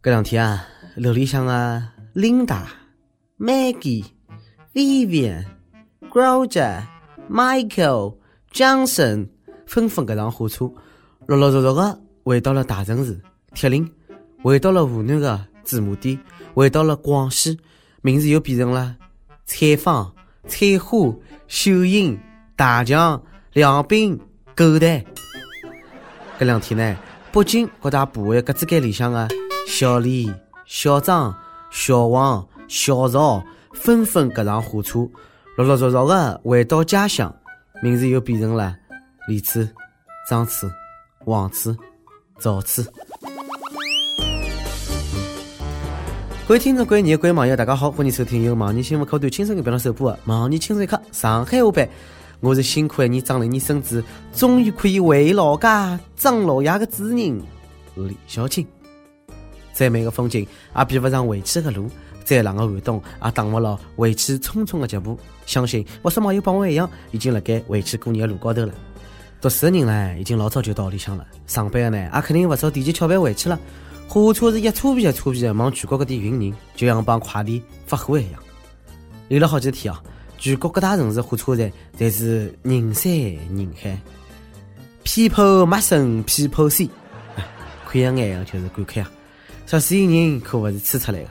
搿两天啊，楼里向啊，Linda、Maggie、Vivian、Groger、Michael、Johnson 纷纷搿上火车，陆陆续续个回到了大城市铁岭，回到了湖南个子母店，回到了广西，名字又变成了采访、采花、秀英、大强、梁斌、狗蛋。搿两天呢，北京各大部委各自间里向个小李、小张、小王、小赵纷纷赶上火车，陆陆续续的回到家乡，名字又变成了李次、张次、王次、赵次。各位听众、各位各位网友，大家好，欢迎收听由网易新闻客团轻松一刻首播的《网易轻松一刻》上海话版。我是辛苦一年长了一年孙子，终于可以回老家长老爷的主人李小青。再美的风景也比不上回去的路，再冷的寒冬也挡不牢回去匆匆的脚步。相信不少网友帮我一样，已经辣盖回去过年的路高头了。读书的人呢，已经老早就到屋里向了；上班的呢，也肯定不少提前翘班回去了。火车是一车皮一车皮的往全国各地运人，就像帮快递发货一样。有了好几天啊，全国各大城市火车站侪是人山人海，屁泡没声，屁泡碎，看一眼就是感慨啊！十四亿人可勿是吹出来的，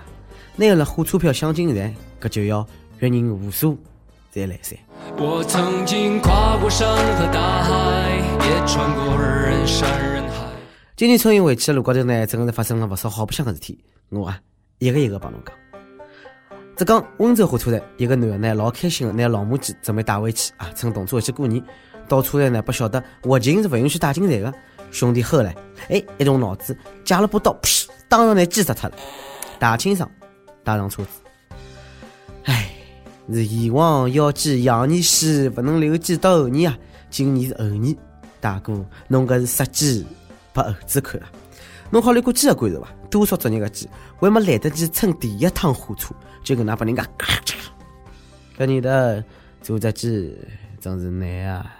拿了火车票想进站，搿就要阅人无数再来噻。我曾经跨过山和大海，也穿过人山人海。今年春运回去的路高头呢，真的是发生了不少好白相的事体。我啊，一个一个帮侬讲。浙江温州火车站，一个男的呢，老开心的拿老母鸡准备带回去啊，乘动车回去过年。到车站呢，不晓得活禽是不允许带进站的。兄弟喝了，哎，一动脑子，借了把刀，噗，当场呢击杀他了，大清爽，带上车子。哎，是阎王要记羊年死，不能留鸡到后年啊！今年是猴年，大哥，侬搿是杀鸡拨猴子看啊！侬考虑过鸡的感受伐？多少作业的鸡，还没来得及乘第一趟火车，就搿能拨人家咔嚓！搿年头做只鸡真是难啊！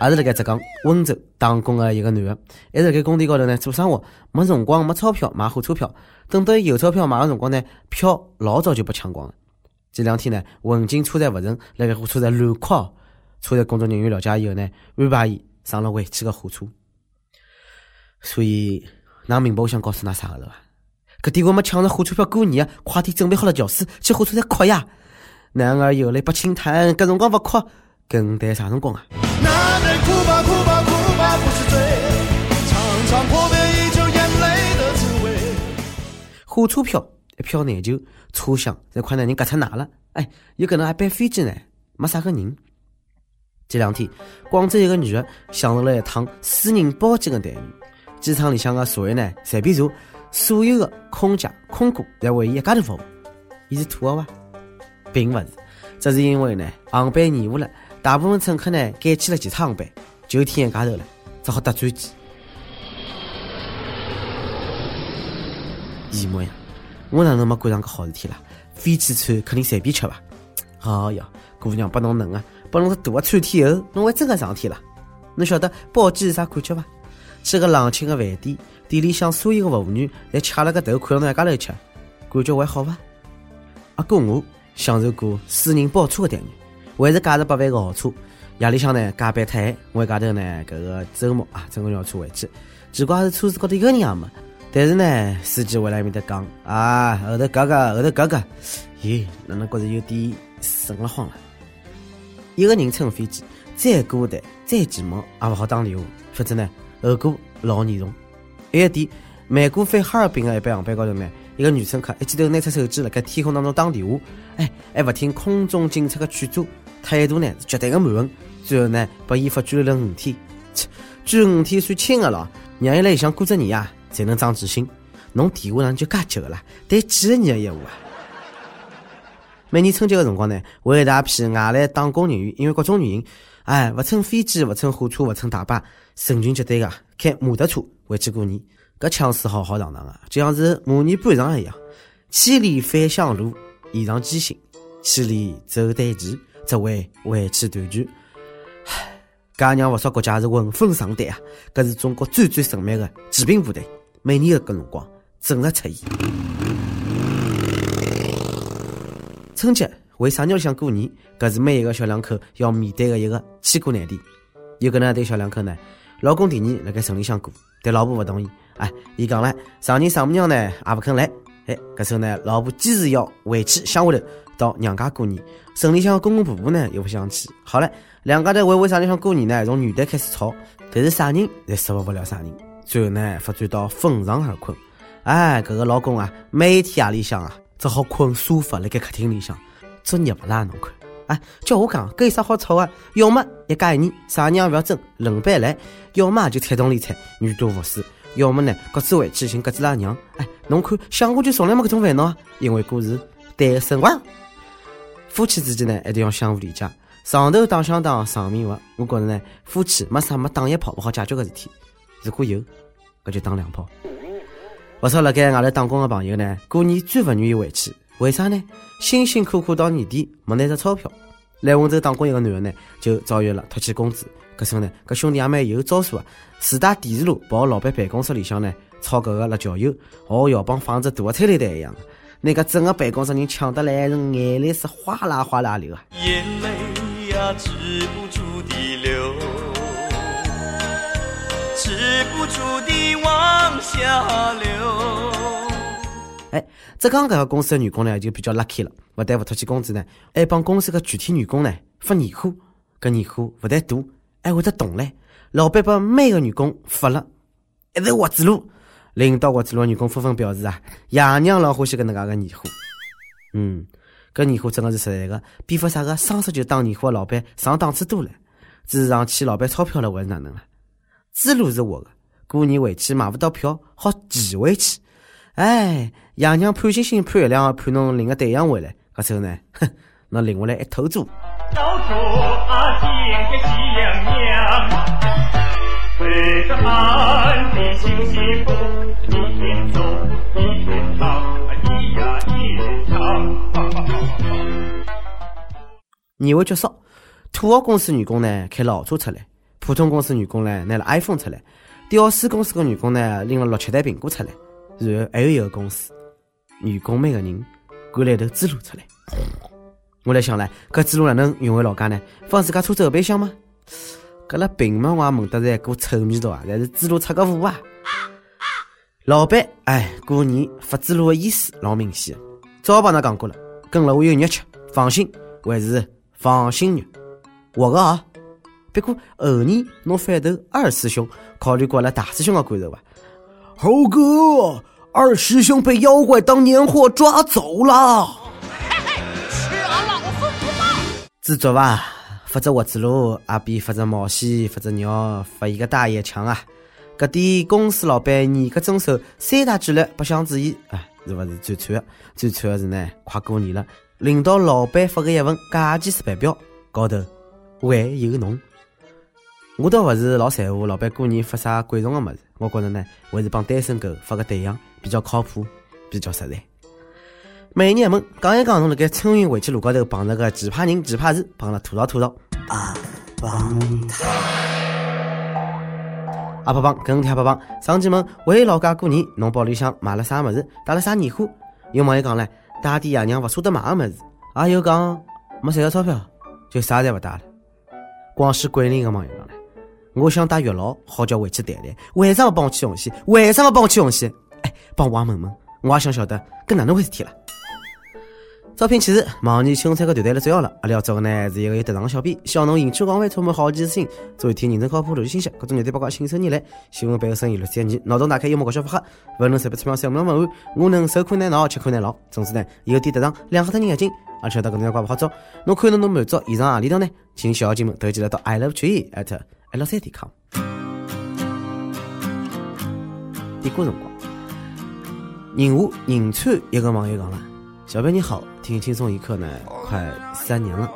也是辣盖浙江温州打工的一个男的，还是辣盖工地高头呢做生活，没辰光没钞票买火车票。等到有钞票买的辰光呢，票老早就被抢光了。这两天呢，文警车站不成，辣盖火车站乱敲。车站工作人员了解以后呢，安排伊上了回去的火车。所以，㑚明白我想告诉㑚啥个了伐？搿点我们抢着火车票过年啊，快点准备好了轿子去火车站哭呀！男儿有泪不轻弹，搿辰光勿哭，更待啥辰光啊？哭吧哭吧哭吧不是罪，尝尝破杯依旧眼泪的滋味。火车票一票难求，车厢侪快让人隔出哪了。哎，有可能还班飞机呢，没啥个人。这两天，广州一个女的享受了一趟私人包机的待遇，机场里向的座位呢随便坐，所有的空姐空哥在为伊一家头服务。伊是土豪伐？并不是，这是因为呢航班延误了。大部分乘客呢改去了其他航班，就添一家头了，只好搭专机。羡慕呀，我哪能没赶上个好事体啦？飞机餐肯定随便吃吧？哎呀，姑娘不侬能啊，拨侬个大个餐厅后，侬还真个上天了？侬晓得包间是啥感觉伐？去个冷清个饭店，店里向所有个服务员侪掐了个头看到侬一家头吃，感觉还好伐？阿哥我享受过私人包车的待遇。还是价值百万个豪车，夜里向呢加班太晚，我一家头呢搿个周末啊，正好要车回去。奇怪是车子高头一个人也没，但是呢，司机回来面搭讲啊，后头哥哥，后头哥哥，咦，哪能觉着有点瘆了慌了？一个人乘飞机，再孤单，再寂寞，也勿好打电话，否则呢，后果老严重。还一点，美国飞哈尔滨的一班航班高头呢。一个女乘客一记头拿出手机辣盖天空当中打电话，哎，还勿听空中警察的劝阻，态度呢是绝对的蛮横，最后呢把伊罚拘留了五天，切，拘五天算轻的了，让伊来里向过着年啊，才能长记性。侬电话上就介久了，谈几个年的业务啊？每年春节的辰光呢，会有一大批外来打工人员，因为各种原因，哎，不乘飞机，不乘火车，不乘大巴，成群结队的开摩托车回去过年。搿腔势浩浩荡荡啊，就像是模拟班场一样。千里返乡路，衣裳艰辛；千里走单骑，只为回去团聚。唉，搿让勿少国家是闻风丧胆啊！搿是中国最最神秘的骑兵部队，每年的搿辰光准时出现。春节为啥人里向过年？搿是每一个小两口要面对的一个千古难题。有搿能对小两口呢，老公提议辣盖城里向过，但老婆勿同意。哎，伊讲唻，丈人丈母娘呢也勿肯来。哎，搿时候呢，老婆坚持要回去乡下头到娘家过年。城里向公公婆婆呢又勿想去。好了，两家头为为啥里向过年呢？从元旦开始吵，但是啥人侪说服不了啥人。最后呢，发展到分床而困。哎，搿个老公啊，每天夜里向啊，只好困沙发辣盖客厅里向，作孽勿啦？侬看，哎，叫我讲，搿有啥好吵啊？要么一家一年，啥人也勿要争，轮班来；要么就彩东理睬，女多服侍。要么呢，各自回去寻各自拉娘。哎，侬看，想过就从来没搿种烦恼啊。因为故事单身汪，夫妻之间呢，一定要相互理解。上头打相打，上面滑。我觉着呢，夫妻没啥没打一炮不好解决个事体。如果有，搿就打两炮。勿少辣盖外头打工个朋友呢，过年最勿愿意回去，为啥呢？辛辛苦苦到年底没拿着钞票。来温州打工一个男的呢，就遭遇了拖欠工资。搿时候呢，搿兄弟也蛮有招数啊，自带电磁炉跑老板办公室里向呢，炒搿个辣椒油，哦哟，帮放只大个催泪弹一样。那个整个办公室人抢得来是眼泪是哗啦哗啦流啊！眼泪呀止不住地流，止不住地往下流。哎，浙江搿个公司的员工呢，就比较 lucky 了，勿但勿拖欠工资呢，还帮公司个全体员工呢发年货，搿年货勿但多。还会得动嘞！老板把每个员工发了一袋滑子炉，领导滑子炉员工纷纷表示啊，爷娘老欢喜搿能介个年货。嗯，搿年货真的是实在个，比发啥个双十就打年货的老板上档次多了。只是上欠老板钞票了，还是哪能了？猪路是活的，过年回去买勿到票，好寄回去。哎，爷娘盼星星盼月亮，盼侬领个对象回来，搿时候呢，哼，侬领回来一头猪。早祝阿姐个喜洋洋，围着俺的幸幸福，一边走一边唱，咿呀咿唱。年会结束，土豪公司员工呢开老车出来，普通公司员工呢拿了 iPhone 出来，屌丝公司的员工呢拎了六七袋苹果出来，然后还有一个公司，员工每个人赶来头猪猡出来。我来想唻，搿猪猡哪能运回老家呢？放自家车子后备箱吗？搿辣平门我也闻得着一股臭味道啊！但是猪猡出个货啊！老板，哎，过年发猪猡的意思老明显，早帮㑚讲过了，跟了我有肉吃，放心，还是放心肉，活个啊！不过后年侬反头二师兄考虑过了大师兄的感受伐？猴哥，二师兄被妖怪当年货抓走了。嘿嘿，吃俺老孙不报知足伐？发只活子路也比发只毛线、发只鸟、发一个大爷强啊！搿点公司老板严格遵守三大纪律，八项注意啊，是勿是最惨的？最惨的是呢，快过年了，领导老板发个一份假期值班表，高头还有侬。我倒勿是老在乎老板过年发啥贵重的物事，我觉着呢，还是帮单身狗发个对象比较靠谱，比较实在。每年问讲一讲，侬辣盖春运回去路高头碰着个奇葩人、奇葩事，帮了吐槽吐槽。阿帮阿婆帮跟帖阿婆帮，上期问回老家过年，侬包里向买了啥物事，带了啥年货？有网友讲唻，带点爷娘勿舍得买个物事，也有讲没赚到钞票，就啥侪勿带了。广西桂林个网友讲唻，我想带月老，好叫回去谈谈，为啥勿帮我去红线？为啥勿帮我去红线？哎，帮我也问问，我也想晓得，搿哪能回事体了？招聘启事：忙年青菜个团队来招要了。阿拉要招个呢是一个有特长的小编，希望侬兴趣广泛，充满好奇心，做一天认真靠谱、逻辑清晰、各种热点八卦信手拈来，新闻背后生意律师一年，脑洞大开、幽默搞笑发黑，勿能随便出票三五两文案，我能受苦耐劳、吃苦耐劳。总之呢，有点特长，两黑的人眼睛，而且得搿能怪勿好招。侬看侬侬满足以上何里头呢？请小妖精们投进来到 i love 曲艺 at l 三点 com。点歌辰光，宁夏银川一个网友讲了。小编你好，听轻松一刻呢，快三年了。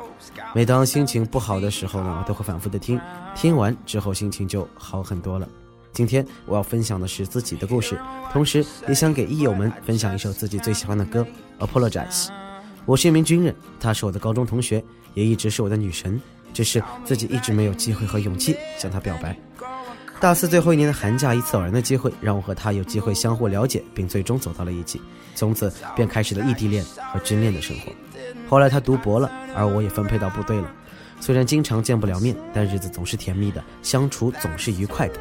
每当心情不好的时候呢，我都会反复的听，听完之后心情就好很多了。今天我要分享的是自己的故事，同时也想给益友们分享一首自己最喜欢的歌《Apologize》。我是一名军人，她是我的高中同学，也一直是我的女神，只是自己一直没有机会和勇气向她表白。大四最后一年的寒假，一次偶然的机会让我和她有机会相互了解，并最终走到了一起，从此便开始了异地恋和军恋的生活。后来她读博了，而我也分配到部队了。虽然经常见不了面，但日子总是甜蜜的，相处总是愉快的。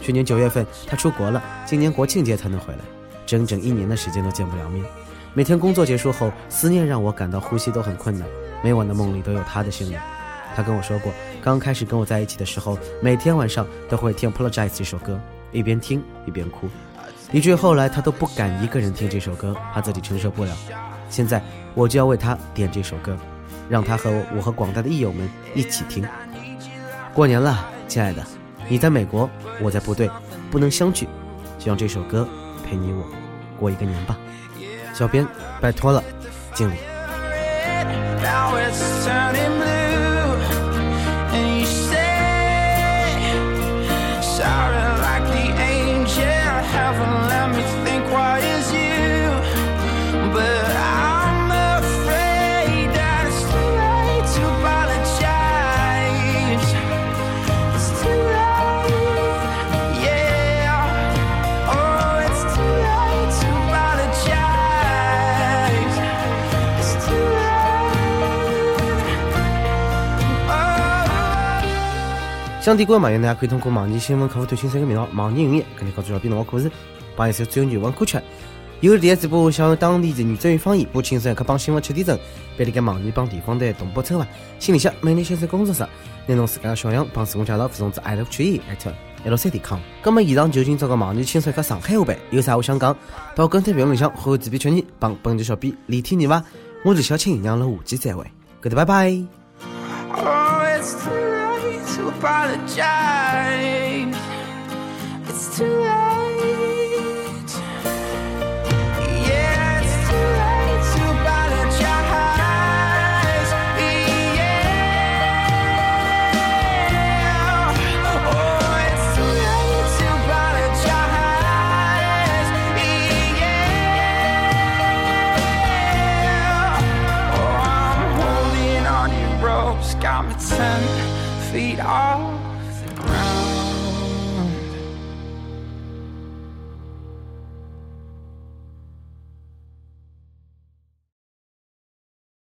去年九月份她出国了，今年国庆节才能回来，整整一年的时间都见不了面。每天工作结束后，思念让我感到呼吸都很困难。每晚的梦里都有他的身影。他跟我说过，刚开始跟我在一起的时候，每天晚上都会听《Apologize》这首歌，一边听一边哭，以至于后来他都不敢一个人听这首歌，怕自己承受不了。现在我就要为他点这首歌，让他和我和广大的益友们一起听。过年了，亲爱的，你在美国，我在部队，不能相聚，就让这首歌陪你我过一个年吧。小编，拜托了，敬礼。haven't let me think 想听歌的朋友呢，可以通过网易新闻客户端新三个频道“网易云音乐”跟你搞最小编的我故事，帮一首最有女玩歌曲。有电视播想用当地人专业方言，播轻松可帮新闻七点钟，别离个网易帮地方台同步策划。心里想，美丽先生工作室，拿侬自家小样，帮自我介绍，发送至 i love 曲艺 at l c d com。那么以上就今朝个网易轻松课上海话版，有啥话想讲，到跟帖评论里向和字笔圈你，帮本期小编李天你吧。我是小青，让了下期再会，各位拜拜。Apologize. It's too late. feet off.